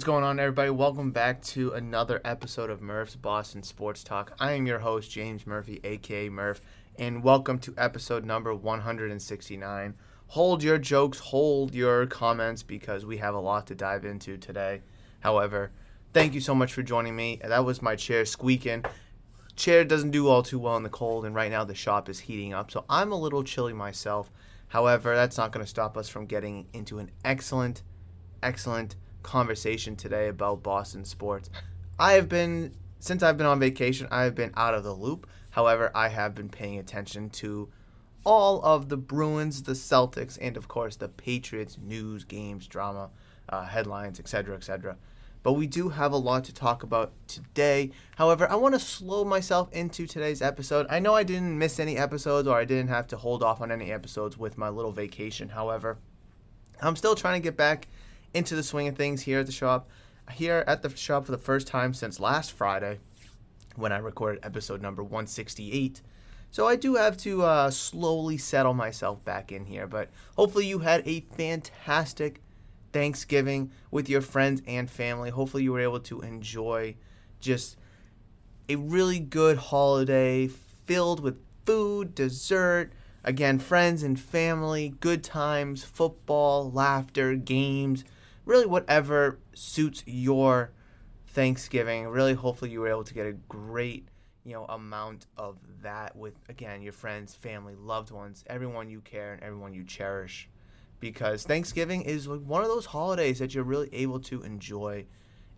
What's going on, everybody? Welcome back to another episode of Murph's Boston Sports Talk. I am your host, James Murphy, aka Murph, and welcome to episode number 169. Hold your jokes, hold your comments, because we have a lot to dive into today. However, thank you so much for joining me. That was my chair squeaking. Chair doesn't do all too well in the cold, and right now the shop is heating up, so I'm a little chilly myself. However, that's not going to stop us from getting into an excellent, excellent conversation today about Boston sports. I have been since I've been on vacation, I have been out of the loop. However, I have been paying attention to all of the Bruins, the Celtics, and of course the Patriots news, games, drama, uh, headlines, etc., etc. But we do have a lot to talk about today. However, I want to slow myself into today's episode. I know I didn't miss any episodes or I didn't have to hold off on any episodes with my little vacation. However, I'm still trying to get back into the swing of things here at the shop. Here at the shop for the first time since last Friday when I recorded episode number 168. So I do have to uh, slowly settle myself back in here, but hopefully you had a fantastic Thanksgiving with your friends and family. Hopefully you were able to enjoy just a really good holiday filled with food, dessert, again, friends and family, good times, football, laughter, games, really whatever suits your Thanksgiving. Really, hopefully, you were able to get a great, you know, amount of that with again your friends, family, loved ones, everyone you care and everyone you cherish. Because Thanksgiving is one of those holidays that you're really able to enjoy.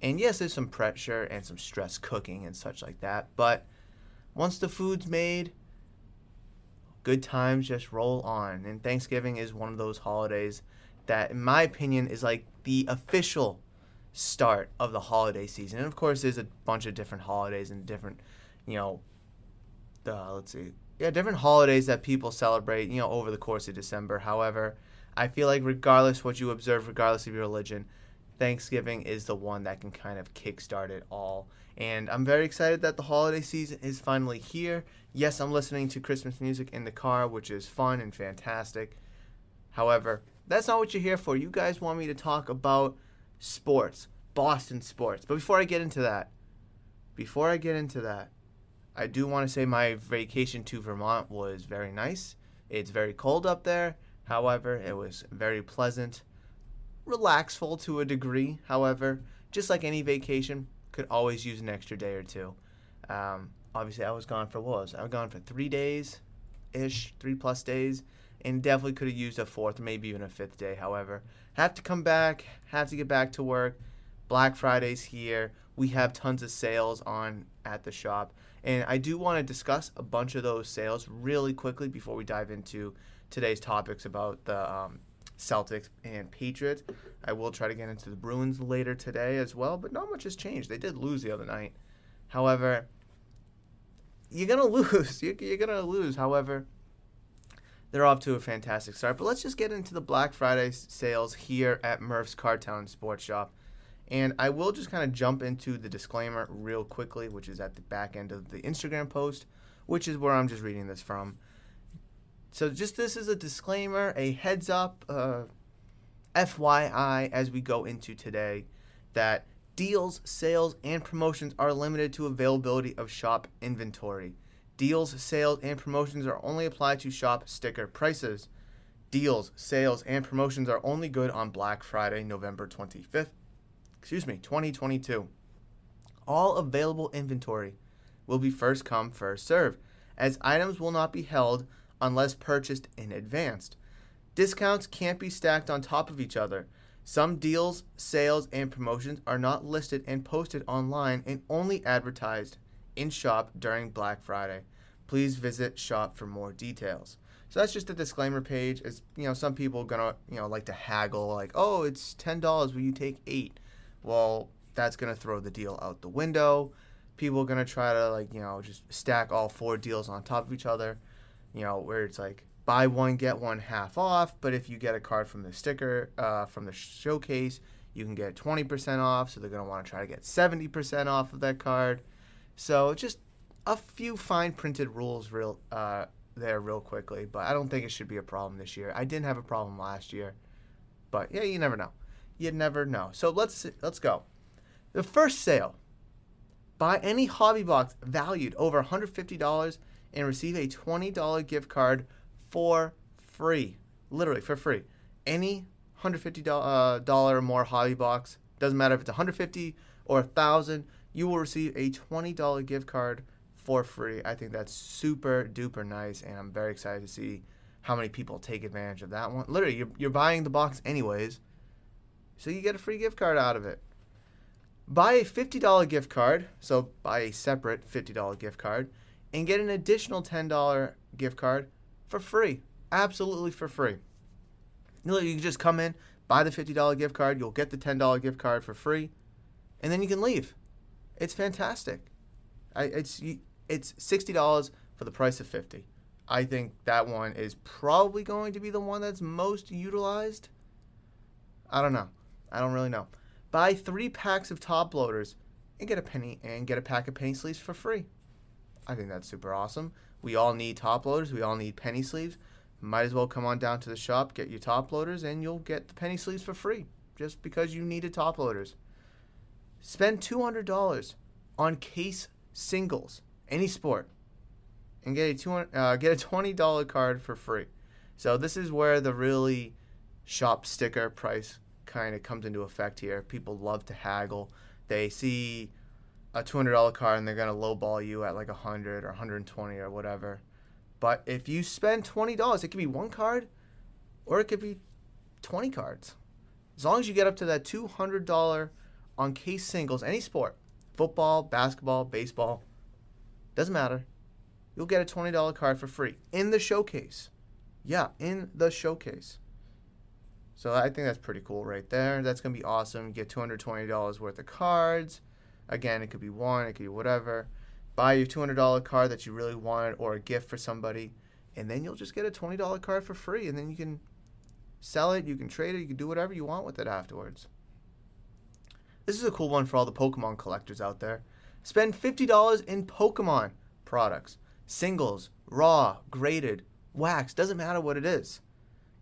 And yes, there's some pressure and some stress cooking and such like that. But once the food's made, good times just roll on. And Thanksgiving is one of those holidays that, in my opinion, is like the official start of the holiday season. And of course, there's a bunch of different holidays and different, you know, uh, let's see, yeah, different holidays that people celebrate, you know, over the course of December. However, I feel like regardless what you observe, regardless of your religion, Thanksgiving is the one that can kind of kickstart it all. And I'm very excited that the holiday season is finally here. Yes, I'm listening to Christmas music in the car, which is fun and fantastic. However, that's not what you're here for. You guys want me to talk about sports, Boston sports. But before I get into that, before I get into that, I do want to say my vacation to Vermont was very nice. It's very cold up there. However, it was very pleasant, relaxful to a degree. However, just like any vacation, could always use an extra day or two. Um, obviously, I was gone for what was I was gone for three days, ish, three plus days and definitely could have used a fourth, maybe even a fifth day. However, have to come back, have to get back to work. Black Friday's here. We have tons of sales on at the shop, and I do want to discuss a bunch of those sales really quickly before we dive into today's topics about the um, Celtics and Patriots. I will try to get into the Bruins later today as well, but not much has changed. They did lose the other night. However, you're gonna lose. You're, you're gonna lose. However, they're off to a fantastic start. But let's just get into the Black Friday sales here at Murph's Cardtown Sports Shop. And I will just kind of jump into the disclaimer real quickly, which is at the back end of the Instagram post, which is where I'm just reading this from. So, just this is a disclaimer, a heads up, uh, FYI, as we go into today, that deals, sales, and promotions are limited to availability of shop inventory. Deals, sales, and promotions are only applied to shop sticker prices. Deals, sales, and promotions are only good on Black Friday, November 25th excuse me, 2022. All available inventory will be first come, first serve, as items will not be held unless purchased in advance. Discounts can't be stacked on top of each other. Some deals, sales, and promotions are not listed and posted online and only advertised in shop during Black Friday. Please visit shop for more details. So that's just a disclaimer page. As you know, some people gonna you know like to haggle, like, oh, it's ten dollars. Will you take eight? Well, that's gonna throw the deal out the window. People are gonna try to like you know just stack all four deals on top of each other. You know where it's like buy one get one half off, but if you get a card from the sticker uh, from the showcase, you can get twenty percent off. So they're gonna want to try to get seventy percent off of that card. So just a few fine printed rules, real. Uh, there real quickly, but I don't think it should be a problem this year. I didn't have a problem last year, but yeah, you never know. You never know. So let's let's go. The first sale. Buy any hobby box valued over $150 and receive a $20 gift card for free. Literally for free. Any $150 uh, dollar or more hobby box, doesn't matter if it's 150 or 1000, you will receive a $20 gift card for free. I think that's super duper nice, and I'm very excited to see how many people take advantage of that one. Literally, you're, you're buying the box anyways, so you get a free gift card out of it. Buy a $50 gift card, so buy a separate $50 gift card, and get an additional $10 gift card for free. Absolutely for free. Literally, You can just come in, buy the $50 gift card, you'll get the $10 gift card for free, and then you can leave. It's fantastic. I, it's it's sixty dollars for the price of fifty. I think that one is probably going to be the one that's most utilized. I don't know. I don't really know. Buy three packs of top loaders and get a penny and get a pack of penny sleeves for free. I think that's super awesome. We all need top loaders. We all need penny sleeves. Might as well come on down to the shop, get your top loaders, and you'll get the penny sleeves for free just because you needed top loaders. Spend $200 on case singles any sport, and get a two uh, get a twenty dollar card for free. So this is where the really shop sticker price kind of comes into effect here. People love to haggle. They see a two hundred dollar card and they're gonna lowball you at like a hundred or hundred and twenty or whatever. But if you spend twenty dollars, it could be one card, or it could be twenty cards. As long as you get up to that two hundred dollar on case singles, any sport, football, basketball, baseball, doesn't matter. You'll get a $20 card for free in the showcase. Yeah, in the showcase. So I think that's pretty cool right there. That's going to be awesome. You get $220 worth of cards. Again, it could be one, it could be whatever. Buy your $200 card that you really wanted or a gift for somebody, and then you'll just get a $20 card for free. And then you can sell it, you can trade it, you can do whatever you want with it afterwards. This is a cool one for all the Pokemon collectors out there. Spend $50 in Pokemon products, singles, raw, graded, wax, doesn't matter what it is,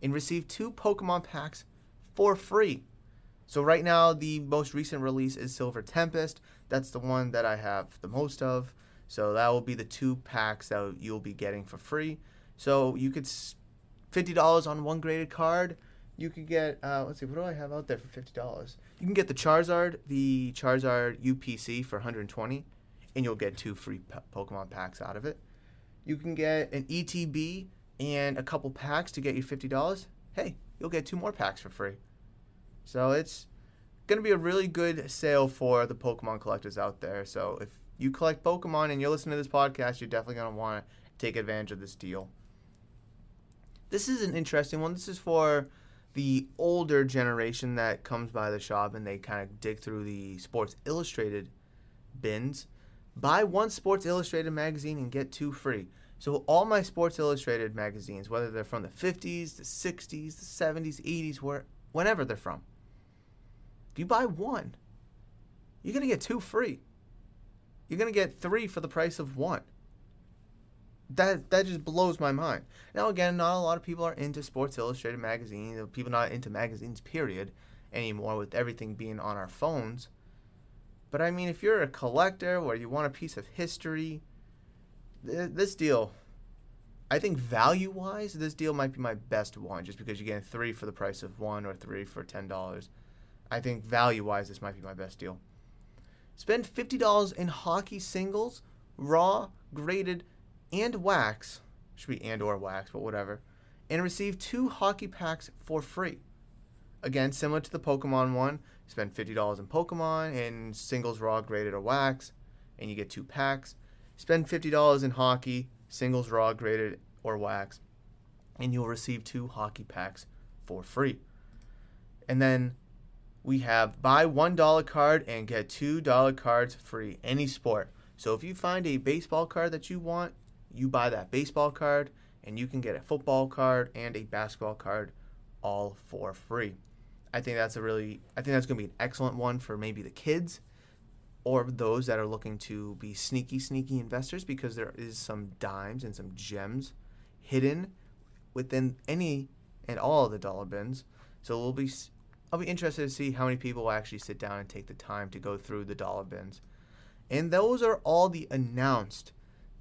and receive two Pokemon packs for free. So, right now, the most recent release is Silver Tempest. That's the one that I have the most of. So, that will be the two packs that you'll be getting for free. So, you could $50 on one graded card you could get uh, let's see what do I have out there for fifty dollars. You can get the Charizard, the Charizard UPC for 120, and you'll get two free Pokemon packs out of it. You can get an ETB and a couple packs to get you fifty dollars. Hey, you'll get two more packs for free. So it's gonna be a really good sale for the Pokemon collectors out there. So if you collect Pokemon and you're listening to this podcast, you're definitely gonna want to take advantage of this deal. This is an interesting one. This is for the older generation that comes by the shop and they kind of dig through the Sports Illustrated bins, buy one Sports Illustrated magazine and get two free. So all my Sports Illustrated magazines, whether they're from the 50s, the 60s, the 70s, 80s, where whenever they're from, if you buy one, you're gonna get two free. You're gonna get three for the price of one that that just blows my mind. Now again, not a lot of people are into Sports Illustrated magazine. People not into magazines, period, anymore. With everything being on our phones. But I mean, if you're a collector or you want a piece of history, th- this deal, I think value-wise, this deal might be my best one, just because you're getting three for the price of one or three for ten dollars. I think value wise, this might be my best deal. Spend $50 in hockey singles, raw, graded, and wax. Should be and or wax, but whatever. And receive two hockey packs for free. Again, similar to the Pokemon one, spend $50 in Pokemon and singles, raw, graded, or wax, and you get two packs. Spend $50 in hockey, singles, raw, graded, or wax, and you'll receive two hockey packs for free. And then we have buy $1 card and get $2 cards free, any sport. So if you find a baseball card that you want, you buy that baseball card and you can get a football card and a basketball card all for free. I think that's a really I think that's going to be an excellent one for maybe the kids or those that are looking to be sneaky sneaky investors because there is some dimes and some gems hidden within any and all of the dollar bins. So we'll be I'll be interested to see how many people will actually sit down and take the time to go through the dollar bins. And those are all the announced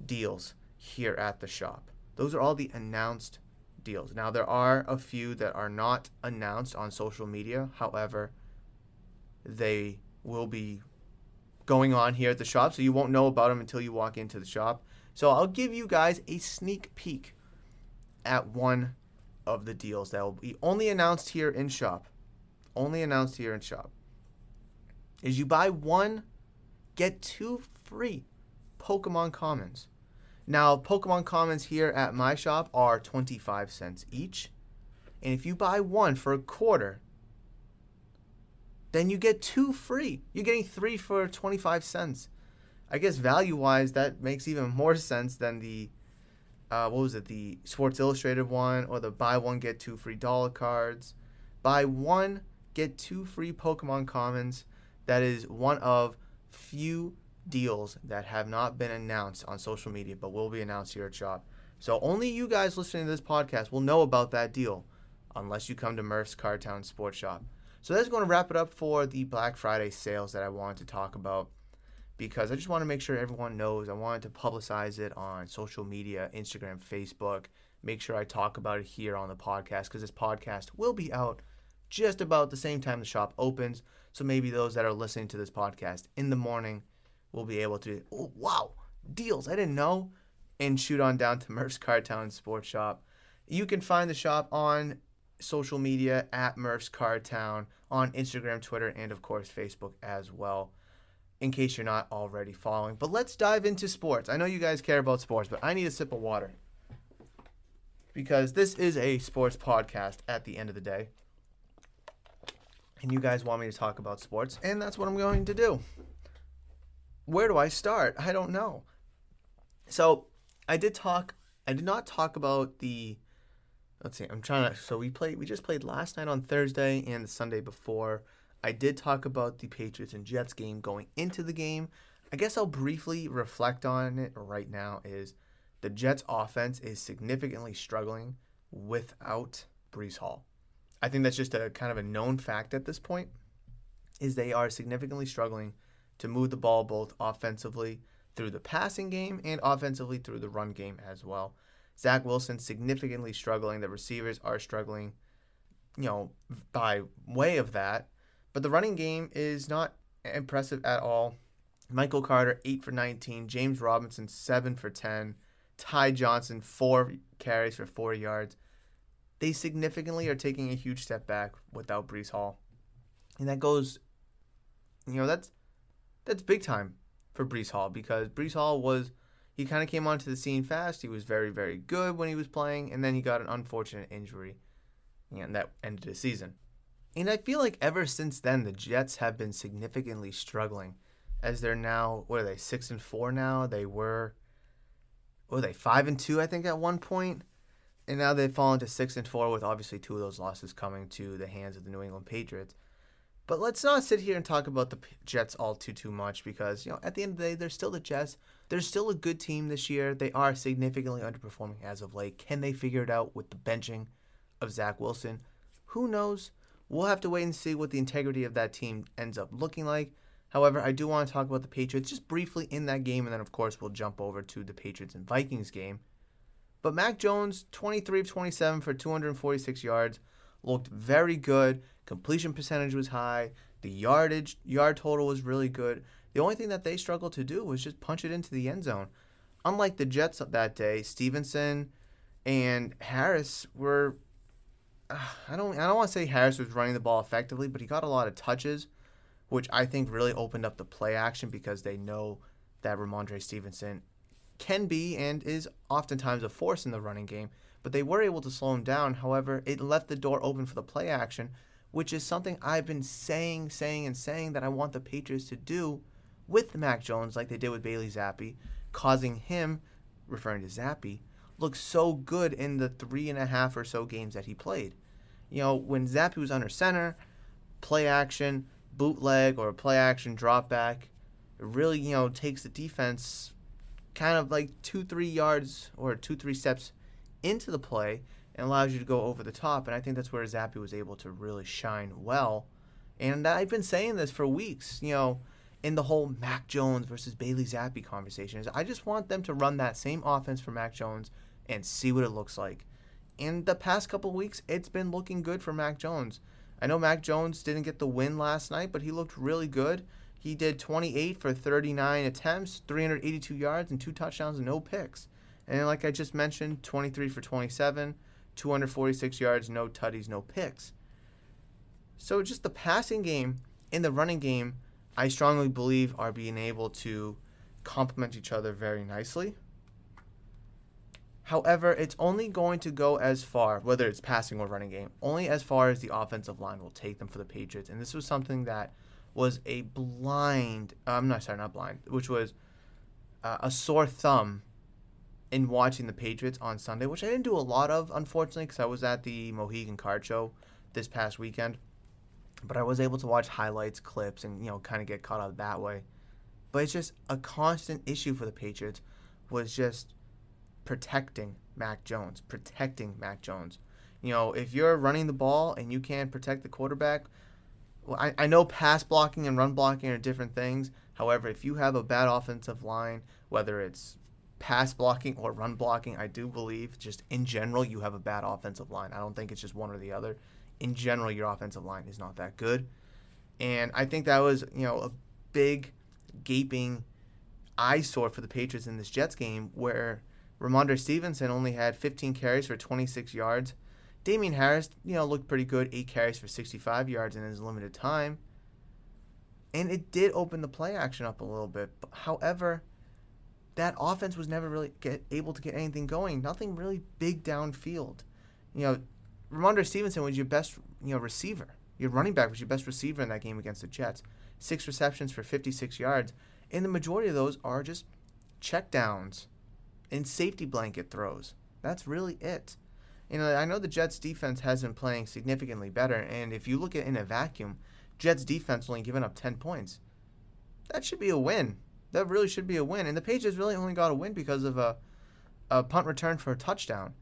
deals here at the shop. Those are all the announced deals. Now, there are a few that are not announced on social media. However, they will be going on here at the shop, so you won't know about them until you walk into the shop. So I'll give you guys a sneak peek at one of the deals that will be only announced here in shop only announced here in shop, is you buy one, get two free Pokemon Commons. Now, Pokemon Commons here at my shop are 25 cents each. And if you buy one for a quarter, then you get two free. You're getting three for 25 cents. I guess value wise, that makes even more sense than the, uh, what was it, the Sports Illustrated one or the buy one, get two free dollar cards. Buy one, get two free Pokemon commons. That is one of few deals that have not been announced on social media, but will be announced here at Shop. So only you guys listening to this podcast will know about that deal, unless you come to Murph's Cardtown Sports Shop. So that's going to wrap it up for the Black Friday sales that I wanted to talk about because I just want to make sure everyone knows. I wanted to publicize it on social media, Instagram, Facebook. Make sure I talk about it here on the podcast because this podcast will be out just about the same time the shop opens. So maybe those that are listening to this podcast in the morning will be able to, oh, wow, deals, I didn't know, and shoot on down to Murph's Cardtown Sports Shop. You can find the shop on social media at Murph's Cardtown, on Instagram, Twitter, and of course Facebook as well, in case you're not already following. But let's dive into sports. I know you guys care about sports, but I need a sip of water because this is a sports podcast at the end of the day and you guys want me to talk about sports, and that's what I'm going to do. Where do I start? I don't know. So, I did talk, I did not talk about the, let's see, I'm trying to, so we played, we just played last night on Thursday and the Sunday before. I did talk about the Patriots and Jets game going into the game. I guess I'll briefly reflect on it right now is the Jets offense is significantly struggling without Breece Hall. I think that's just a kind of a known fact at this point is they are significantly struggling to move the ball both offensively through the passing game and offensively through the run game as well. Zach Wilson significantly struggling. The receivers are struggling, you know, by way of that. But the running game is not impressive at all. Michael Carter, 8 for 19. James Robinson, 7 for 10. Ty Johnson, 4 carries for 4 yards they significantly are taking a huge step back without Breece Hall. And that goes, you know, that's that's big time for Breece Hall because Breece Hall was he kind of came onto the scene fast. He was very very good when he was playing, and then he got an unfortunate injury, and that ended his season. And I feel like ever since then, the Jets have been significantly struggling, as they're now what are they six and four now? They were, were they five and two? I think at one point and now they've fallen to six and four with obviously two of those losses coming to the hands of the New England Patriots. But let's not sit here and talk about the Jets all too too much because you know at the end of the day they're still the Jets. They're still a good team this year. They are significantly underperforming as of late. Can they figure it out with the benching of Zach Wilson? Who knows? We'll have to wait and see what the integrity of that team ends up looking like. However, I do want to talk about the Patriots just briefly in that game, and then of course we'll jump over to the Patriots and Vikings game. But Mac Jones, 23 of 27 for 246 yards, looked very good, completion percentage was high, the yardage yard total was really good. The only thing that they struggled to do was just punch it into the end zone. Unlike the Jets that day, Stevenson and Harris were uh, I don't I don't want to say Harris was running the ball effectively, but he got a lot of touches, which I think really opened up the play action because they know that Rhamondre Stevenson can be and is oftentimes a force in the running game, but they were able to slow him down. However, it left the door open for the play action, which is something I've been saying, saying, and saying that I want the Patriots to do with Mac Jones, like they did with Bailey Zappe, causing him, referring to Zappe, look so good in the three and a half or so games that he played. You know, when Zappe was under center, play action, bootleg, or play action drop back, it really, you know, takes the defense kind of like two, three yards or two, three steps into the play and allows you to go over the top. And I think that's where Zappe was able to really shine well. And I've been saying this for weeks, you know, in the whole Mac Jones versus Bailey Zappe conversation. Is I just want them to run that same offense for Mac Jones and see what it looks like. In the past couple weeks, it's been looking good for Mac Jones. I know Mac Jones didn't get the win last night, but he looked really good. He did 28 for 39 attempts, 382 yards, and two touchdowns and no picks. And like I just mentioned, 23 for 27, 246 yards, no tutties, no picks. So just the passing game and the running game, I strongly believe are being able to complement each other very nicely. However, it's only going to go as far, whether it's passing or running game, only as far as the offensive line will take them for the Patriots. And this was something that was a blind. I'm not sorry, not blind, which was uh, a sore thumb in watching the Patriots on Sunday, which I didn't do a lot of, unfortunately, because I was at the Mohegan Card Show this past weekend. But I was able to watch highlights, clips, and you know, kind of get caught up that way. But it's just a constant issue for the Patriots was just protecting Mac Jones, protecting Mac Jones. You know, if you're running the ball and you can't protect the quarterback, well, I, I know pass blocking and run blocking are different things. However, if you have a bad offensive line, whether it's pass blocking or run blocking, I do believe just in general you have a bad offensive line. I don't think it's just one or the other. In general, your offensive line is not that good. And I think that was, you know, a big gaping eyesore for the Patriots in this Jets game where Rhamondre Stevenson only had 15 carries for 26 yards Damien Harris, you know, looked pretty good, eight carries for 65 yards in his limited time. And it did open the play action up a little bit. However, that offense was never really get, able to get anything going. Nothing really big downfield. You know, Rhamondre Stevenson was your best, you know, receiver. Your running back was your best receiver in that game against the Jets. Six receptions for 56 yards. And the majority of those are just checkdowns and safety blanket throws. That's really it you know, I know the Jets defense has been playing significantly better, and if you look at it in a vacuum, Jets defense only given up 10 points. That should be a win. That really should be a win. And the Patriots really only got a win because of a, a punt return for a touchdown.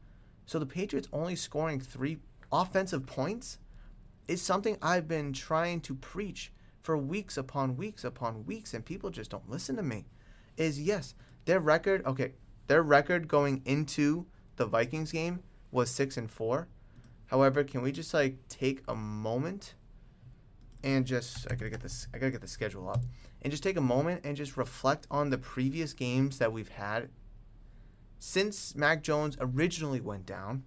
So the Patriots only scoring three offensive points is something I've been trying to preach for weeks upon weeks upon weeks, and people just don't listen to me. Is yes, their record, okay, their record going into the Vikings game was six and four. However, can we just like take a moment and just I gotta get this I gotta get the schedule up and just take a moment and just reflect on the previous games that we've had since Mac Jones originally went down.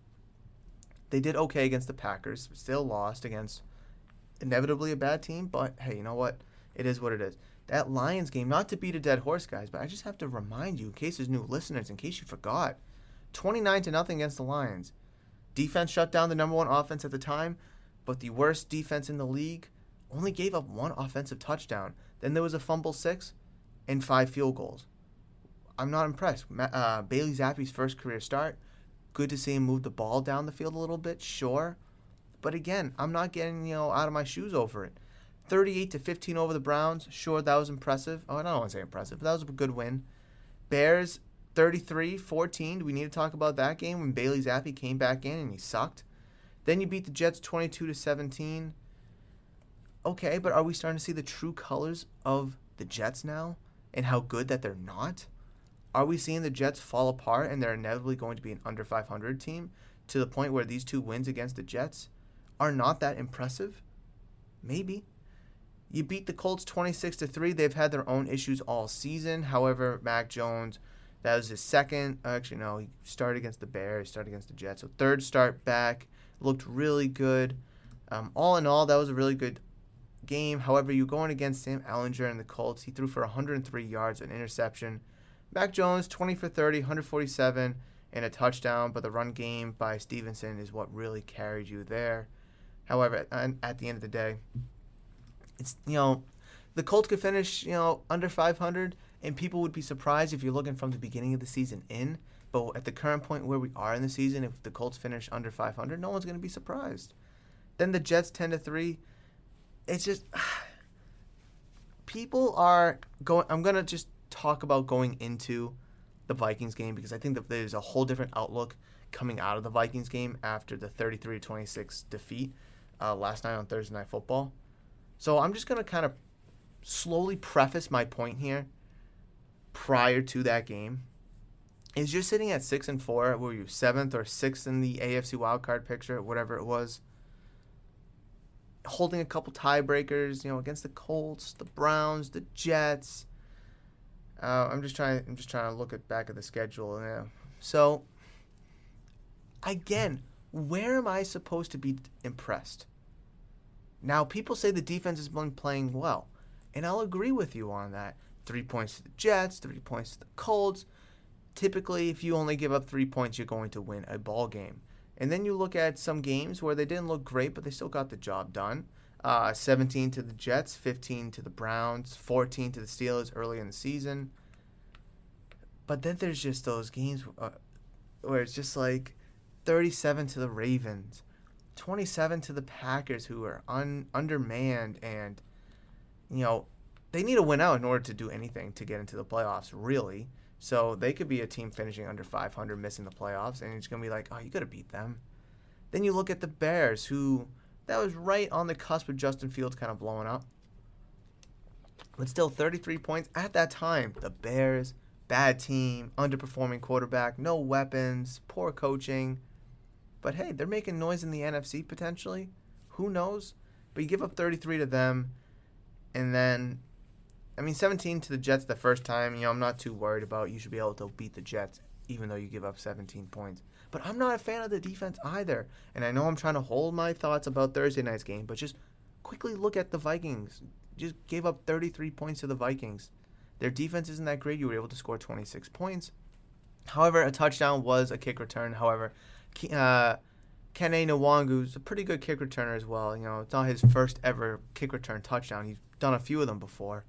They did okay against the Packers, still lost against inevitably a bad team, but hey, you know what? It is what it is. That Lions game, not to beat a dead horse, guys, but I just have to remind you, in case there's new listeners, in case you forgot, 29 to nothing against the Lions. Defense shut down the number one offense at the time, but the worst defense in the league only gave up one offensive touchdown. Then there was a fumble six and five field goals. I'm not impressed. Uh, Bailey Zappe's first career start. Good to see him move the ball down the field a little bit, sure. But again, I'm not getting you know out of my shoes over it. 38 to 15 over the Browns. Sure, that was impressive. Oh, I don't want to say impressive, but that was a good win. Bears 33 14. Do we need to talk about that game when Bailey Zappe came back in and he sucked? Then you beat the Jets 22 to 17. Okay, but are we starting to see the true colors of the Jets now and how good that they're not? Are we seeing the Jets fall apart and they're inevitably going to be an under 500 team to the point where these two wins against the Jets are not that impressive? Maybe. You beat the Colts 26 to 3. They've had their own issues all season. However, Mac Jones, that was his second. Actually, no, he started against the Bears, started against the Jets. So, third start back. Looked really good. Um, all in all, that was a really good game. However, you're going against Sam Ehlinger and the Colts. He threw for 103 yards, an interception. Mac Jones, 20 for 30, 147, and a touchdown. But the run game by Stevenson is what really carried you there. However, at the end of the day, it's you know, the Colts could finish you know under 500, and people would be surprised if you're looking from the beginning of the season in. But at the current point where we are in the season, if the Colts finish under 500, no one's going to be surprised. Then the Jets 10 to three. It's just people are going. I'm gonna just talk about going into the Vikings game because I think that there's a whole different outlook coming out of the Vikings game after the 33-26 defeat uh, last night on Thursday Night Football. So I'm just gonna kind of slowly preface my point here. Prior to that game, is you're sitting at six and four. Were you seventh or sixth in the AFC wildcard picture, whatever it was? Holding a couple tiebreakers, you know, against the Colts, the Browns, the Jets. Uh, I'm just trying. I'm just trying to look at back at the schedule. Yeah. So, again, where am I supposed to be impressed? Now, people say the defense has been playing well, and I'll agree with you on that. Three points to the Jets, three points to the Colts. Typically, if you only give up three points, you're going to win a ball game. And then you look at some games where they didn't look great, but they still got the job done. Uh, 17 to the Jets, 15 to the Browns, 14 to the Steelers early in the season. But then there's just those games uh, where it's just like 37 to the Ravens, 27 to the Packers, who are un- undermanned, and you know they need to win out in order to do anything to get into the playoffs, really. So they could be a team finishing under 500, missing the playoffs, and it's gonna be like, oh, you gotta beat them. Then you look at the Bears, who that was right on the cusp of Justin Fields kind of blowing up. But still, 33 points at that time. The Bears, bad team, underperforming quarterback, no weapons, poor coaching. But hey, they're making noise in the NFC potentially. Who knows? But you give up 33 to them, and then I mean, 17 to the Jets the first time, you know, I'm not too worried about. You should be able to beat the Jets, even though you give up 17 points. But I'm not a fan of the defense either. And I know I'm trying to hold my thoughts about Thursday night's game, but just quickly look at the Vikings. Just gave up 33 points to the Vikings. Their defense isn't that great. You were able to score 26 points. However, a touchdown was a kick return. However, uh, Kene Nwangwu's a pretty good kick returner as well. You know, it's not his first ever kick return touchdown. He's done a few of them before.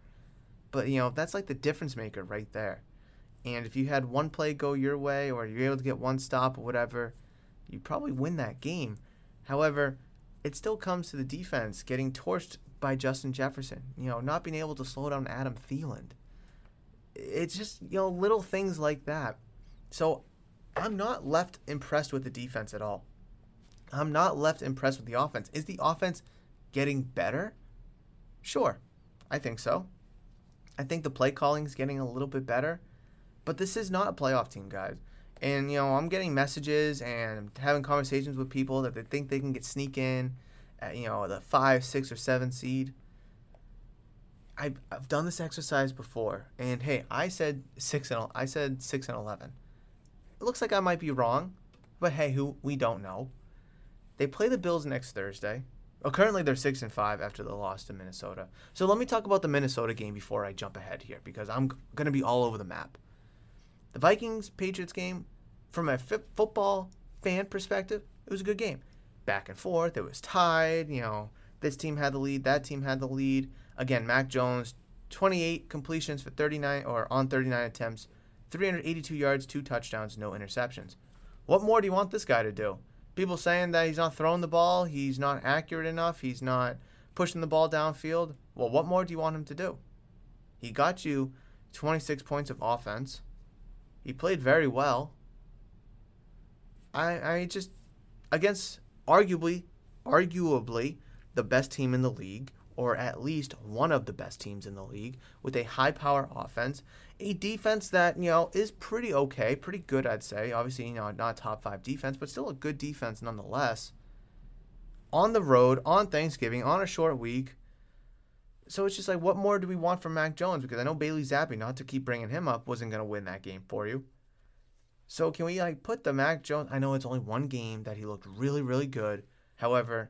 But you know, that's like the difference maker right there. And if you had one play go your way or you're able to get one stop or whatever, you probably win that game. However, it still comes to the defense getting torched by Justin Jefferson. You know, not being able to slow down Adam Thielen. It's just, you know, little things like that. So I'm not left impressed with the defense at all. I'm not left impressed with the offense. Is the offense getting better? Sure. I think so. I think the play calling is getting a little bit better, but this is not a playoff team, guys. And you know, I'm getting messages and having conversations with people that they think they can get sneak in, at, you know, the five, six, or seven seed. I've, I've done this exercise before, and hey, I said six and I said six and eleven. It looks like I might be wrong, but hey, who we don't know. They play the Bills next Thursday. Well, currently they're six and five after the loss to Minnesota. So let me talk about the Minnesota game before I jump ahead here because I'm going to be all over the map. The Vikings Patriots game, from a f- football fan perspective, it was a good game. Back and forth, it was tied. You know, this team had the lead, that team had the lead. Again, Mac Jones, 28 completions for 39 or on 39 attempts, 382 yards, two touchdowns, no interceptions. What more do you want this guy to do? People saying that he's not throwing the ball, he's not accurate enough, he's not pushing the ball downfield. Well, what more do you want him to do? He got you 26 points of offense. He played very well. I I just against arguably arguably the best team in the league or at least one of the best teams in the league with a high power offense, a defense that, you know, is pretty okay, pretty good, I'd say. Obviously, you know, not top five defense, but still a good defense nonetheless. on the road, on Thanksgiving, on a short week. So it's just like, what more do we want from Mac Jones? Because I know Bailey Zappe, not to keep bringing him up, wasn't going to win that game for you. So can we like put the Mac Jones? I know it's only one game that he looked really, really good. However,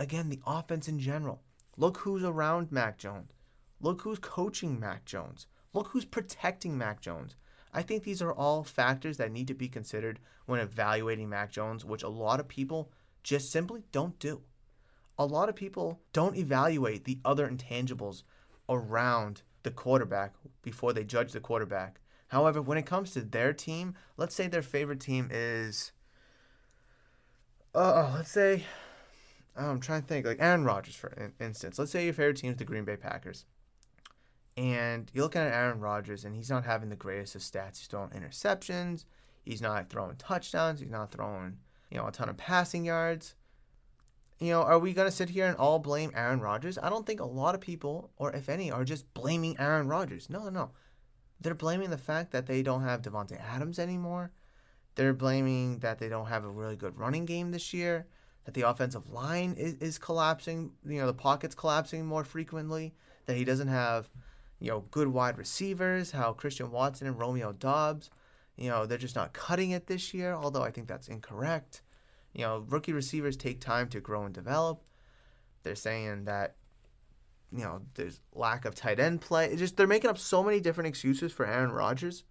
Again, the offense in general. Look who's around Mac Jones. Look who's coaching Mac Jones. Look who's protecting Mac Jones. I think these are all factors that need to be considered when evaluating Mac Jones, which a lot of people just simply don't do. A lot of people don't evaluate the other intangibles around the quarterback before they judge the quarterback. However, when it comes to their team, let's say their favorite team is, uh, let's say Oh, I'm trying to think, like Aaron Rodgers, for instance. Let's say your favorite team is the Green Bay Packers. And you're looking at Aaron Rodgers, and he's not having the greatest of stats. He's throwing interceptions. He's not throwing touchdowns. He's not throwing, you know, a ton of passing yards. You know, are we going to sit here and all blame Aaron Rodgers? I don't think a lot of people, or if any, are just blaming Aaron Rodgers. No, no. They're blaming the fact that they don't have Davante Adams anymore. They're blaming that they don't have a really good running game this year that the offensive line is, is collapsing, you know, the pocket's collapsing more frequently, that he doesn't have, you know, good wide receivers, how Christian Watson and Romeo Doubs, you know, they're just not cutting it this year, although I think that's incorrect. You know, rookie receivers take time to grow and develop. They're saying that, you know, there's lack of tight end play. It's just they're making up so many different excuses for Aaron Rodgers,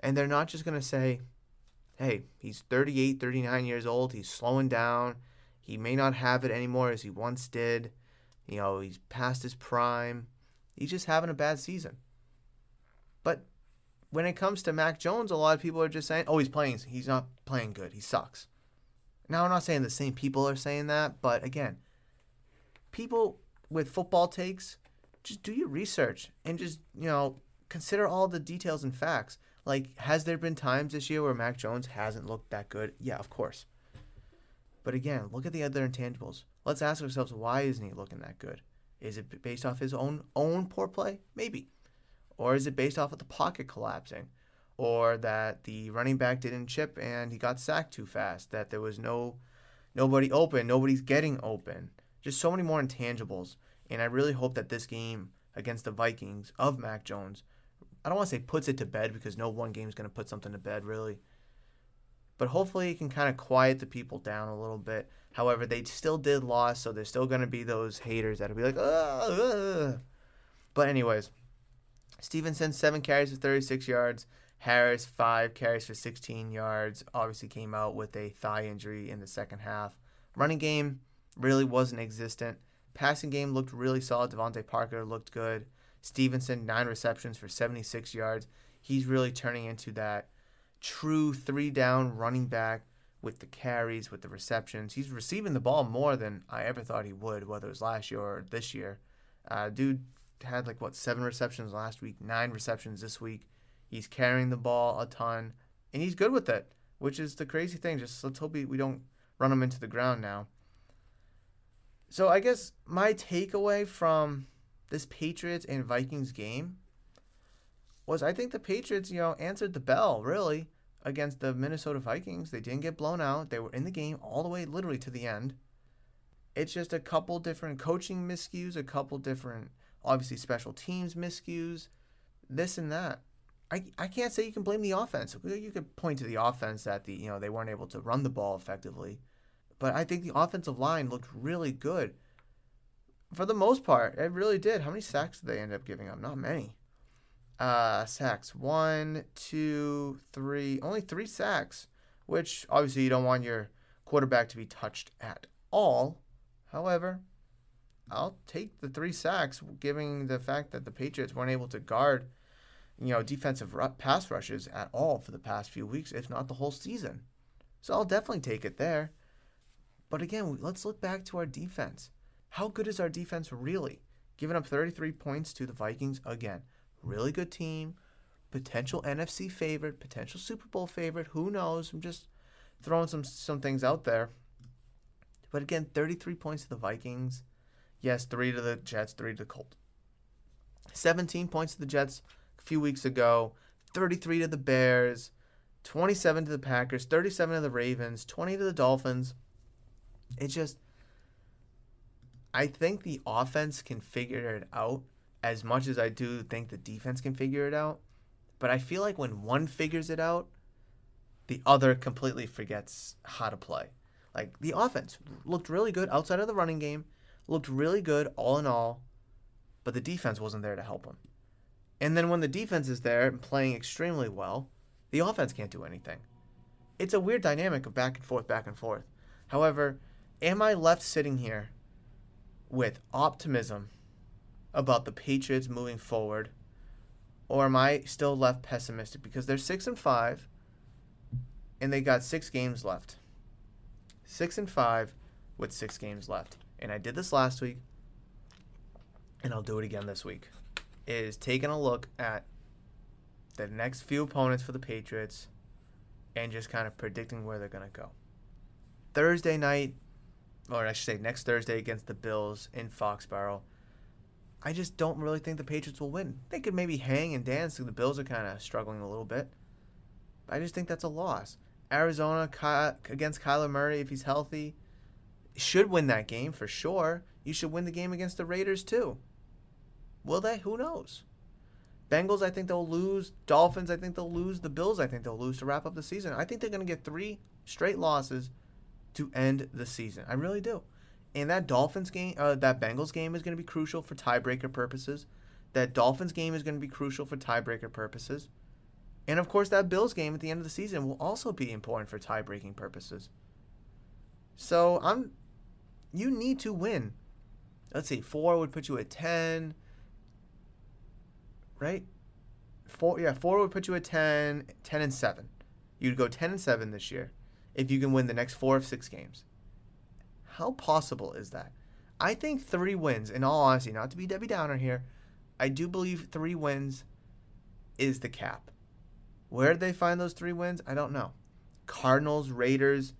and they're not just going to say, hey, he's 38, 39 years old, he's slowing down, he may not have it anymore as he once did. You know, he's past his prime. He's just having a bad season. But when it comes to Mac Jones, a lot of people are just saying, "Oh, he's playing. He's not playing good. He sucks." Now, I'm not saying the same people are saying that, but again, people with football takes, just do your research and just you know consider all the details and facts. Like, has there been times this year where Mac Jones hasn't looked that good? Yeah, of course. But again, look at the other intangibles. Let's ask ourselves why isn't he looking that good? Is it based off his own own poor play? Maybe. Or is it based off of the pocket collapsing? Or that the running back didn't chip and he got sacked too fast, that there was no nobody open, nobody's getting open. Just so many more intangibles. And I really hope that this game against the Vikings of Mac Jones, I don't want to say puts it to bed because no one game is going to put something to bed really but hopefully it can kind of quiet the people down a little bit. However, they still did lose, so there's still going to be those haters that'll be like, ugh. But anyways, Stevenson seven carries for 36 yards. Harris five carries for 16 yards. Obviously came out with a thigh injury in the second half. Running game really wasn't existent. Passing game looked really solid. DeVante Parker looked good. Stevenson nine receptions for 76 yards. He's really turning into that true three down running back with the carries, with the receptions. He's receiving the ball more than I ever thought he would, whether it was last year or this year. Uh, dude had like what seven receptions last week, nine receptions this week. He's carrying the ball a ton, and he's good with it, which is the crazy thing. Just let's hope we don't run him into the ground now. So I guess my takeaway from this Patriots and Vikings game was I think the Patriots, you know, answered the bell really against the Minnesota Vikings. They didn't get blown out. They were in the game all the way literally to the end. It's just a couple different coaching miscues, a couple different obviously special teams miscues, this and that. I, I can't say you can blame the offense. You could point to the offense that the you know they weren't able to run the ball effectively. But I think the offensive line looked really good. For the most part, it really did. How many sacks did they end up giving up? Not many uh, sacks. One, two, three. Only three sacks, which obviously you don't want your quarterback to be touched at all. However, I'll take the three sacks, given the fact that the Patriots weren't able to guard, you know, defensive pass rushes at all for the past few weeks, if not the whole season. So I'll definitely take it there. But again, let's look back to our defense. How good is our defense really? Giving up 33 points to the Vikings again. Really good team, potential NFC favorite, potential Super Bowl favorite. Who knows? I'm just throwing some some things out there. But again, 33 points to the Vikings. Yes, three to the Jets, three to the Colts. 17 points to the Jets a few weeks ago. 33 to the Bears. 27 to the Packers. 37 to the Ravens. 20 to the Dolphins. It just. I think the offense can figure it out as much as I do think the defense can figure it out. But I feel like when one figures it out, the other completely forgets how to play. Like the offense looked really good outside of the running game, looked really good all in all, but the defense wasn't there to help them. And then when the defense is there and playing extremely well, the offense can't do anything. It's a weird dynamic of back and forth, back and forth. However, am I left sitting here with optimism about the Patriots moving forward, or am I still left pessimistic because they're six and five, and they got six games left. Six and five with six games left, and I did this last week, and I'll do it again this week. Is taking a look at the next few opponents for the Patriots, and just kind of predicting where they're gonna go. Thursday night, or I should say next Thursday against the Bills in Foxborough I just don't really think the Patriots will win. They could maybe hang and dance. and The Bills are kind of struggling a little bit. I just think that's a loss. Arizona against Kyler Murray, if he's healthy, should win that game for sure. You should win the game against the Raiders too. Will they? Who knows? Bengals, I think they'll lose. Dolphins, I think they'll lose. The Bills, I think they'll lose to wrap up the season. I think they're going to get three straight losses to end the season. I really do. And that Dolphins game, uh, that Bengals game is going to be crucial for tiebreaker purposes. That Dolphins game is going to be crucial for tiebreaker purposes. And of course, that Bills game at the end of the season will also be important for tie-breaking purposes. So I'm, you need to win. Let's see, four would put you at ten. Right? Four, yeah, four would put you at 10, 10 and seven. You'd go ten and seven this year if you can win the next four of six games. How possible is that? I think three wins, in all honesty, not to be Debbie Downer here, I do believe three wins is the cap. Where did they find those three wins? I don't know. Cardinals, Raiders,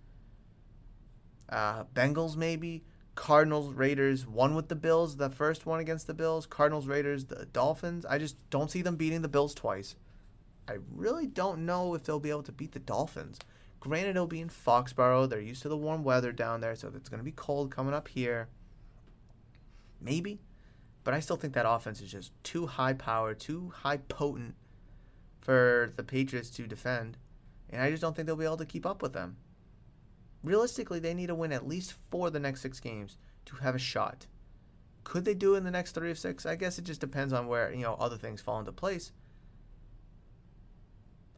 uh, Bengals, maybe. Cardinals, Raiders, one with the Bills, the first one against the Bills. Cardinals, Raiders, the Dolphins. I just don't see them beating the Bills twice. I really don't know if they'll be able to beat the Dolphins. Granted, it'll be in Foxborough. They're used to the warm weather down there, so it's going to be cold coming up here. Maybe. But I still think that offense is just too high power, too high potent for the Patriots to defend. And I just don't think they'll be able to keep up with them. Realistically, they need to win at least four of the next six games to have a shot. Could they do it in the next three of six? I guess it just depends on where, you know, other things fall into place.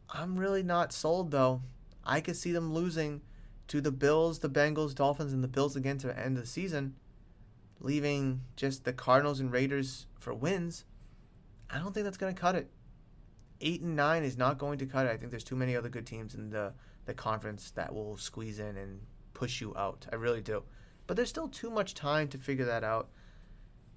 I'm really not sold though. I could see them losing to the Bills, the Bengals, Dolphins, and the Bills again to the end of the season, leaving just the Cardinals and Raiders for wins. I don't think that's going to cut it. Eight and nine is not going to cut it. I think there's too many other good teams in the the conference that will squeeze in and push you out. I really do. But there's still too much time to figure that out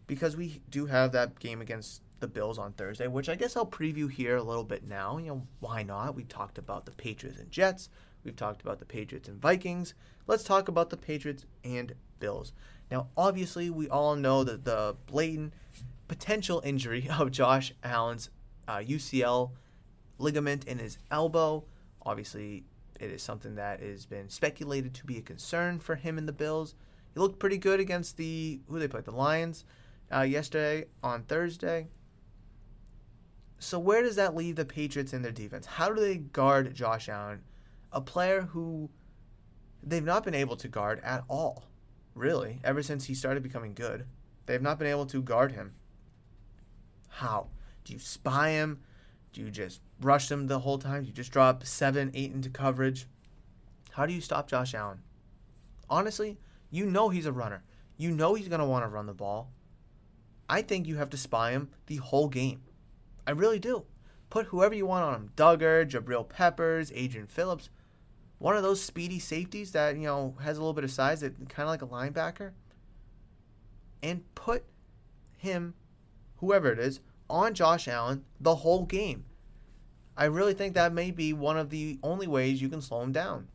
because we do have that game against the Bills on Thursday, which I guess I'll preview here a little bit now. You know, why not? We talked about the Patriots and Jets. We've talked about the Patriots and Vikings. Let's talk about the Patriots and Bills. Now, obviously, we all know that the blatant potential injury of Josh Allen's uh, UCL ligament in his elbow. Obviously, it is something that has been speculated to be a concern for him and the Bills. He looked pretty good against the who they played the Lions uh, yesterday on Thursday. So where does that leave the Patriots in their defense? How do they guard Josh Allen, a player who they've not been able to guard at all, really, ever since he started becoming good? They've not been able to guard him. How? Do you spy him? Do you just rush him the whole time? Do you just drop seven, eight into coverage? How do you stop Josh Allen? Honestly, you know he's a runner. You know he's going to want to run the ball. I think you have to spy him the whole game. I really do. Put whoever you want on him Dugger, Jabril Peppers, Adrian Phillips, one of those speedy safeties that, you know, has a little bit of size, that kind of like a linebacker, and put him, whoever it is, on Josh Allen the whole game. I really think that may be one of the only ways you can slow him down.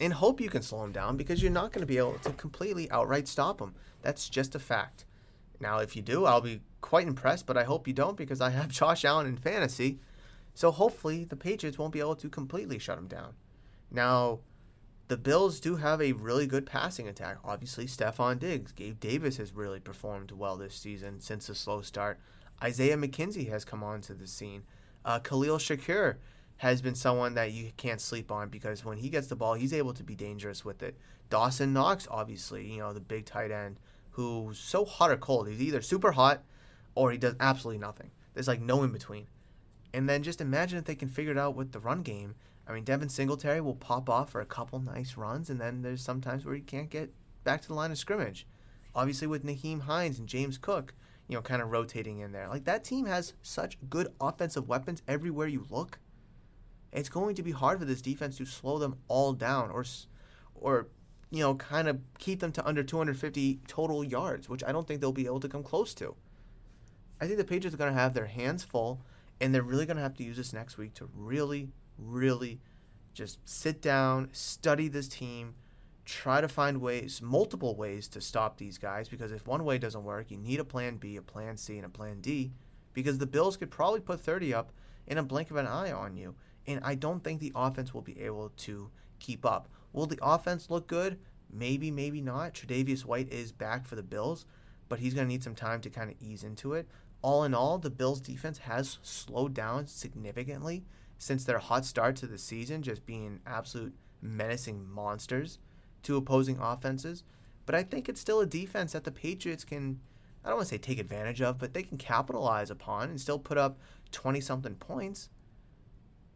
And hope you can slow him down because you're not going to be able to completely outright stop him. That's just a fact. Now, if you do, I'll be quite impressed, but I hope you don't because I have Josh Allen in fantasy. So hopefully the Patriots won't be able to completely shut him down. Now, the Bills do have a really good passing attack. Obviously, Stefon Diggs, Gabe Davis has really performed well this season since the slow start. Isaiah McKenzie has come onto the scene. Uh, Khalil Shakir has been someone that you can't sleep on because when he gets the ball, he's able to be dangerous with it. Dawson Knox, obviously, you know, the big tight end who's so hot or cold. He's either super hot or he does absolutely nothing. There's like no in between. And then just imagine if they can figure it out with the run game. I mean, Devin Singletary will pop off for a couple nice runs, and then there's sometimes where he can't get back to the line of scrimmage. Obviously, with Nyheim Hines and James Cook, you know, kind of rotating in there. Like that team has such good offensive weapons everywhere you look. It's going to be hard for this defense to slow them all down, or, or, you know, kind of keep them to under 250 total yards, which I don't think they'll be able to come close to. I think the Patriots are going to have their hands full, and they're really going to have to use this next week to really, really just sit down, study this team, try to find ways, multiple ways to stop these guys. Because if one way doesn't work, you need a plan B, a plan C, and a plan D. Because the Bills could probably put 30 up in a blink of an eye on you. And I don't think the offense will be able to keep up. Will the offense look good? Maybe, maybe not. Tre'Davious White is back for the Bills, but he's going to need some time to kind of ease into it. All in all, the Bills' defense has slowed down significantly since their hot start to the season, just being absolute menacing monsters to opposing offenses. But I think it's still a defense that the Patriots can, I don't want to say take advantage of, but they can capitalize upon and still put up 20 something points.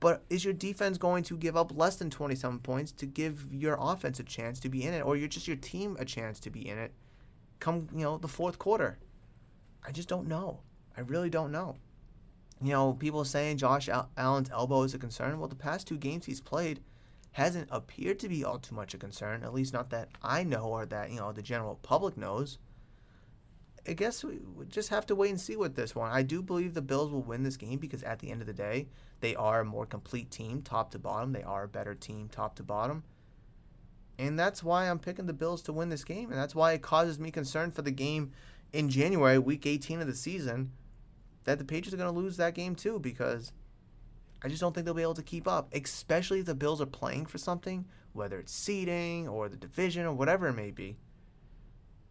But is your defense going to give up less than 27 points to give your offense a chance to be in it, or you're just your team a chance to be in it come, you know, the fourth quarter? I just don't know. I really don't know. You know, people saying Josh Allen's elbow is a concern. Well, the past two games he's played hasn't appeared to be all too much a concern, at least not that I know or that, you know, the general public knows. I guess we just have to wait and see with this one. I do believe the Bills will win this game because at the end of the day, they are a more complete team, top to bottom. They are a better team, top to bottom. And that's why I'm picking the Bills to win this game. And that's why it causes me concern for the game in January, week 18 of the season, that the Patriots are going to lose that game too because I just don't think they'll be able to keep up, especially if the Bills are playing for something, whether it's seeding or the division or whatever it may be.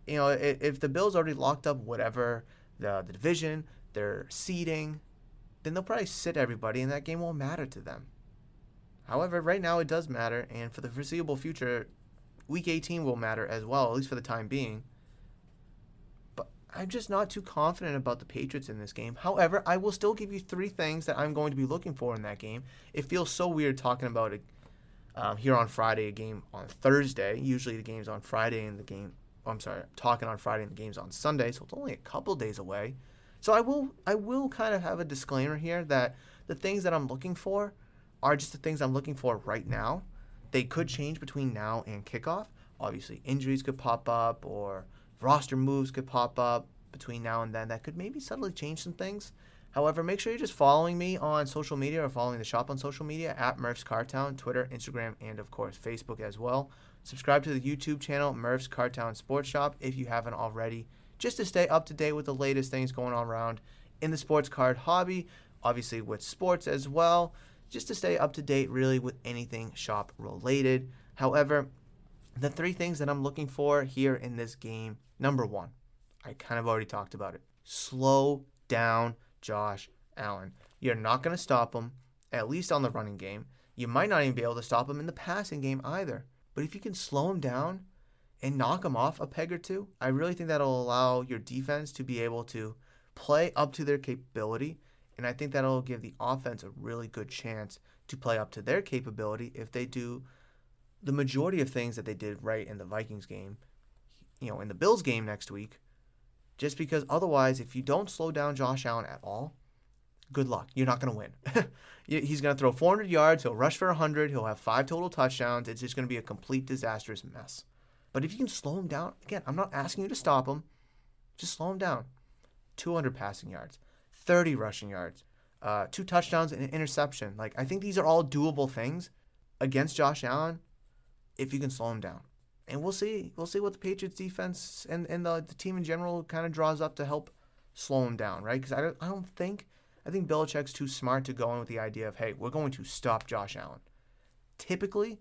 You know, if the Bills already locked up whatever the, the division, their seeding, then they'll probably sit everybody and that game won't matter to them. However, right now it does matter, and for the foreseeable future, week 18 will matter as well, at least for the time being. But I'm just not too confident about the Patriots in this game. However, I will still give you three things that I'm going to be looking for in that game. It feels so weird talking about it um, here on Friday, a game on Thursday. Usually the game's on Friday and the game. I'm sorry, I'm talking on Friday and the game's on Sunday, so it's only a couple days away. So I will I will kind of have a disclaimer here that the things that I'm looking for are just the things I'm looking for right now. They could change between now and kickoff. Obviously, injuries could pop up or roster moves could pop up between now and then that could maybe subtly change some things. However, make sure you're just following me on social media or following the shop on social media at Murph's Cardtown, Twitter, Instagram, and of course Facebook as well. Subscribe to the YouTube channel Murph's Cardtown Sports Shop if you haven't already, just to stay up to date with the latest things going on around in the sports card hobby, obviously with sports as well, just to stay up to date really with anything shop related. However, the three things that I'm looking for here in this game number one, I kind of already talked about it. Slow down Josh Allen. You're not going to stop him, at least on the running game. You might not even be able to stop him in the passing game either. But if you can slow him down and knock him off a peg or two, I really think that'll allow your defense to be able to play up to their capability. And I think that'll give the offense a really good chance to play up to their capability if they do the majority of things that they did right in the Vikings game, you know, in the Bills game next week, just because otherwise, if you don't slow down Josh Allen at all, good luck. You're not going to win. He's going to throw 400 yards. He'll rush for 100. He'll have five total touchdowns. It's just going to be a complete disastrous mess. But if you can slow him down, again, I'm not asking you to stop him. Just slow him down. 200 passing yards, 30 rushing yards, uh, two touchdowns and an interception. Like I think these are all doable things against Josh Allen if you can slow him down. And we'll see. We'll see what the Patriots defense and, and the, the team in general kind of draws up to help slow him down, right? Because I don't, I don't think I think Belichick's too smart to go in with the idea of, hey, we're going to stop Josh Allen. Typically,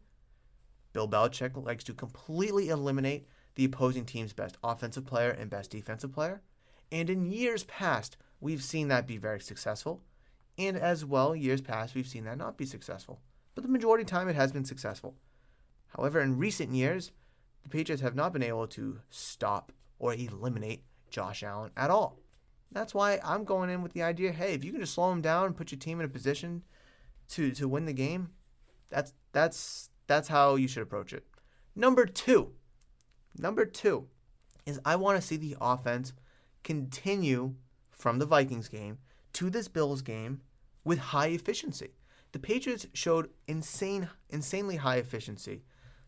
Bill Belichick likes to completely eliminate the opposing team's best offensive player and best defensive player. And in years past, we've seen that be very successful. And as well, years past, we've seen that not be successful. But the majority of time, it has been successful. However, in recent years, the Patriots have not been able to stop or eliminate Josh Allen at all. That's why I'm going in with the idea hey, if you can just slow them down and put your team in a position to, to win the game, that's, that's, that's how you should approach it. Number two, number two is I want to see the offense continue from the Vikings game to this Bills game with high efficiency. The Patriots showed insane, insanely high efficiency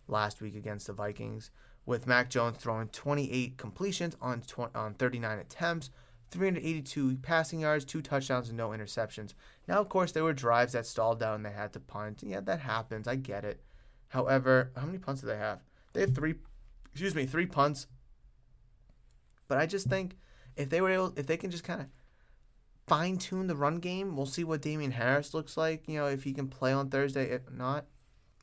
last week against the Vikings, with Mac Jones throwing 28 completions on, 20, on 39 attempts, 382 passing yards, two touchdowns, and no interceptions. Now, of course, there were drives that stalled out and they had to punt. Yeah, that happens. I get it. However, how many punts do they have? They have three, excuse me, three punts. But I just think if they were able, if they can just kind of fine tune the run game, we'll see what Damien Harris looks like. You know, if he can play on Thursday, if not.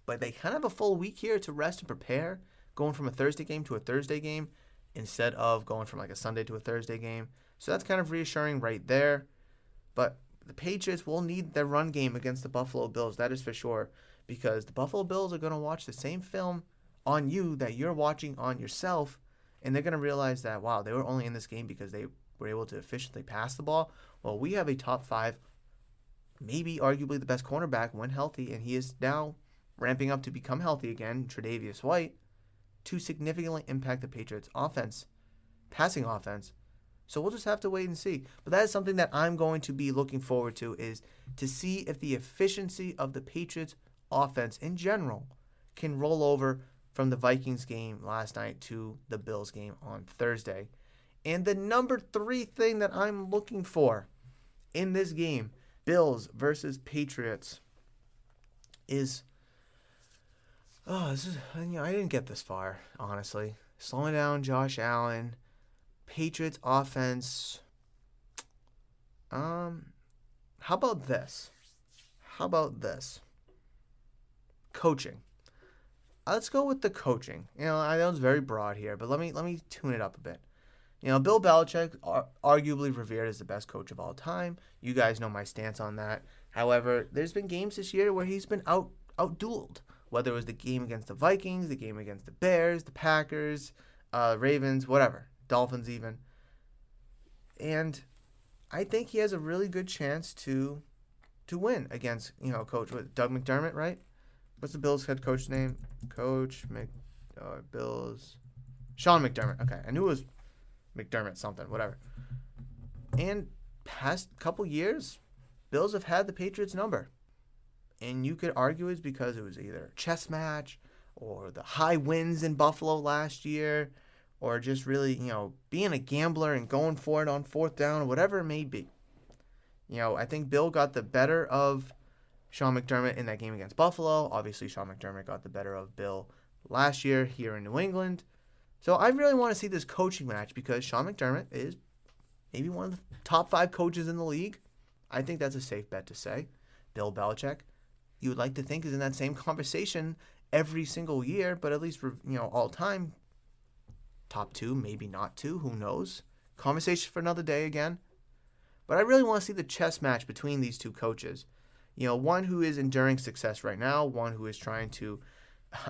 But they kind of have a full week here to rest and prepare, going from a Thursday game to a Thursday game instead of going from like a Sunday to a Thursday game. So that's kind of reassuring right there. But the Patriots will need their run game against the Buffalo Bills, that is for sure, because the Buffalo Bills are going to watch the same film on you that you're watching on yourself and they're going to realize that wow, they were only in this game because they were able to efficiently pass the ball. Well, we have a top five, maybe arguably the best cornerback when healthy, and he is now ramping up to become healthy again. Tre'Davious White to significantly impact the Patriots' offense, passing offense. So we'll just have to wait and see. But that is something that I'm going to be looking forward to is to see if the efficiency of the Patriots offense in general can roll over from the Vikings game last night to the Bills game on Thursday. And the number three thing that I'm looking for in this game, Bills versus Patriots, is oh, this is you know, I didn't get this far, honestly. Slowing down Josh Allen, Patriots offense. Um, how about this? How about this? Coaching let's go with the coaching. You know, I know it's very broad here, but let me let me tune it up a bit. You know, Bill Belichick, arguably revered as the best coach of all time. You guys know my stance on that. However, there's been games this year where he's been out outdueled. Whether it was the game against the Vikings, the game against the Bears, the Packers, uh, Ravens, whatever, Dolphins even. And I think he has a really good chance to to win against you know coach with Doug McDermott, right? what's the Bills head coach name? Coach Mc, uh, Bills, Sean McDermott. Okay, I knew it was McDermott something, whatever. And past couple years, Bills have had the Patriots number, and you could argue it's because it was either a chess match or the high winds in Buffalo last year, or just really you know being a gambler and going for it on fourth down whatever it may be. You know, I think Bill got the better of Sean McDermott in that game against Buffalo. Obviously, Sean McDermott got the better of Bill last year here in New England. So I really want to see this coaching match because Sean McDermott is maybe one of the top five coaches in the league. I think that's a safe bet to say. Bill Belichick, you would like to think is in that same conversation every single year, but at least you know all time, top two, maybe not two, who knows? Conversation for another day again. But I really want to see the chess match between these two coaches you know, one who is enduring success right now, one who is trying to,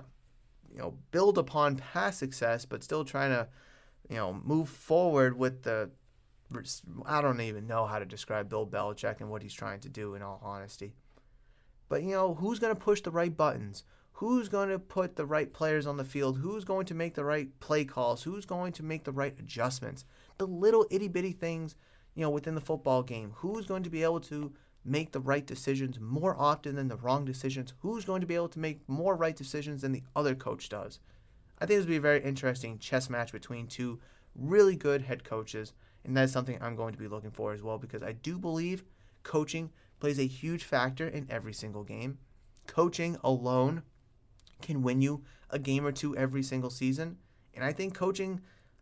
you know, build upon past success, but still trying to, you know, move forward with the. I don't even know how to describe Bill Belichick and what he's trying to do, in all honesty. But, you know, who's going to push the right buttons? Who's going to put the right players on the field? Who's going to make the right play calls? Who's going to make the right adjustments? The little itty bitty things you know, within the football game, who's going to be able to make the right decisions more often than the wrong decisions? Who's going to be able to make more right decisions than the other coach does? I think this will be a very interesting chess match between two really good head coaches, and that's something I'm going to be looking for as well because I do believe coaching plays a huge factor in every single game. Coaching alone can win you a game or two every single season, and I think coaching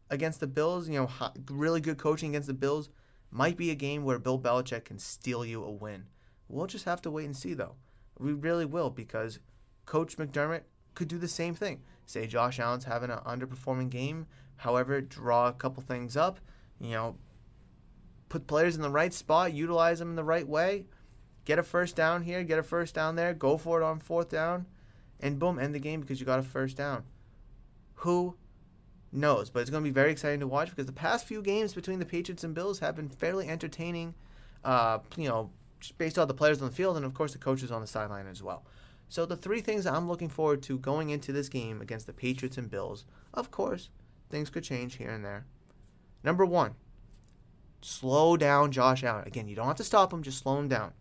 against the Bills, you know, really good coaching against the Bills might be a game where Bill Belichick can steal you a win. We'll just have to wait and see, though. We really will because Coach McDermott could do the same thing. Say Josh Allen's having an underperforming game, however, draw a couple things up, you know, put players in the right spot, utilize them in the right way, get a first down here, get a first down there, go for it on fourth down, and boom, end the game because you got a first down. Who knows. But it's going to be very exciting to watch because the past few games between the Patriots and Bills have been fairly entertaining. Uh, you know, based on the players on the field and of course the coaches on the sideline as well. So the three things I'm looking forward to going into this game against the Patriots and Bills, of course, things could change here and there. Number one, slow down Josh Allen. Again, you don't have to stop him, just slow him down.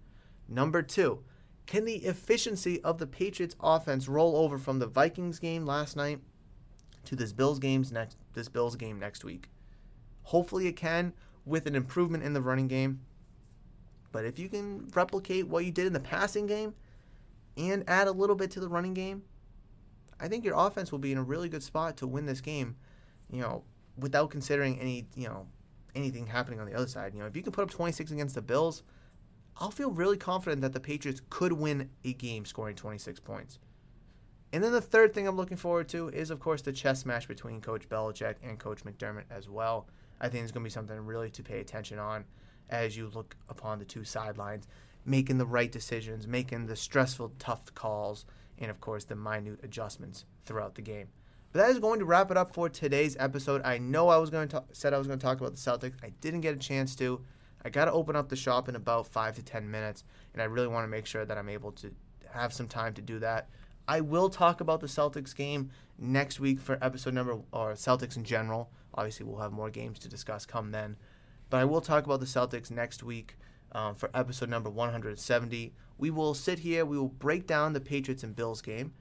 Number two, can the efficiency of the Patriots offense roll over from the Vikings game last night to this Bills games next this Bills game next week. Hopefully it can with an improvement in the running game. But if you can replicate what you did in the passing game and add a little bit to the running game, I think your offense will be in a really good spot to win this game, you know, without considering any, you know, anything happening on the other side. You know, if you can put up 26 against the Bills, I'll feel really confident that the Patriots could win a game scoring 26 points. And then the third thing I'm looking forward to is, of course, the chess match between Coach Belichick and Coach McDermott as well. I think it's going to be something really to pay attention on as you look upon the two sidelines, making the right decisions, making the stressful, tough calls, and of course, the minute adjustments throughout the game. But that is going to wrap it up for today's episode. I know I was going to said I was going to talk about the Celtics. I didn't get a chance to. I got to open up the shop in about five to ten minutes, and I really want to make sure that I'm able to have some time to do that I will talk about the Celtics game next week for episode number, or Celtics in general. Obviously, we'll have more games to discuss come then. But I will talk about the Celtics next week um, for episode number 170. We will sit here, we will break down the Patriots and Bills game.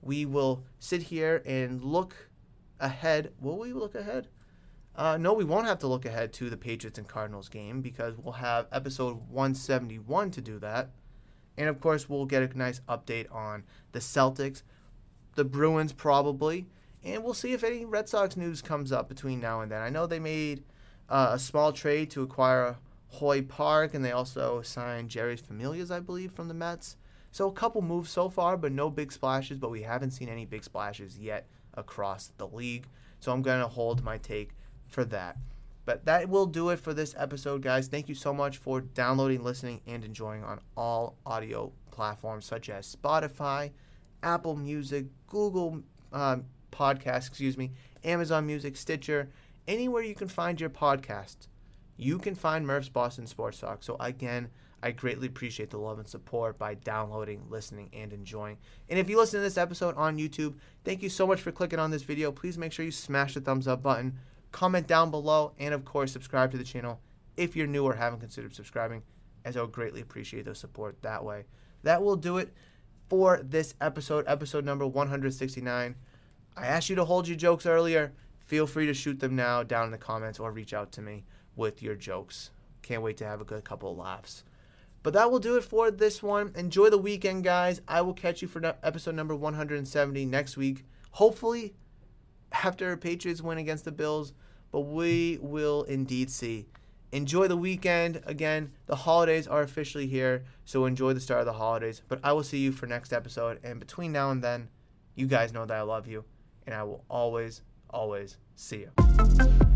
We will sit here and look ahead. Will we look ahead? Uh, no, we won't have to look ahead to the Patriots and Cardinals game because we'll have episode 171 to do that. And of course, we'll get a nice update on the Celtics, the Bruins probably, and we'll see if any Red Sox news comes up between now and then. I know they made uh, a small trade to acquire Hoy Park, and they also signed Jeurys Familias, I believe, from the Mets. So a couple moves so far, but no big splashes. But we haven't seen any big splashes yet across the league. So I'm going to hold my take for that. But that will do it for this episode, guys. Thank you so much for downloading, listening, and enjoying on all audio platforms such as Spotify, Apple Music, Google um, Podcasts, excuse me, Amazon Music, Stitcher, anywhere you can find your podcast. You can find Murph's Boston Sports Talk. So again, I greatly appreciate the love and support by downloading, listening, and enjoying. And if you listen to this episode on YouTube, thank you so much for clicking on this video. Please make sure you smash the thumbs up button comment down below, and of course, subscribe to the channel if you're new or haven't considered subscribing, as I would greatly appreciate the support that way. That will do it for this episode, episode number 169. I asked you to hold your jokes earlier. Feel free to shoot them now down in the comments or reach out to me with your jokes. Can't wait to have a good couple of laughs. But that will do it for this one. Enjoy the weekend, guys. I will catch you for episode number 170 next week. Hopefully, after Patriots win against the Bills but we will indeed see. Enjoy the weekend. Again, the holidays are officially here, so enjoy the start of the holidays. But I will see you for next episode. And between now and then, you guys know that I love you, and I will always, always see you.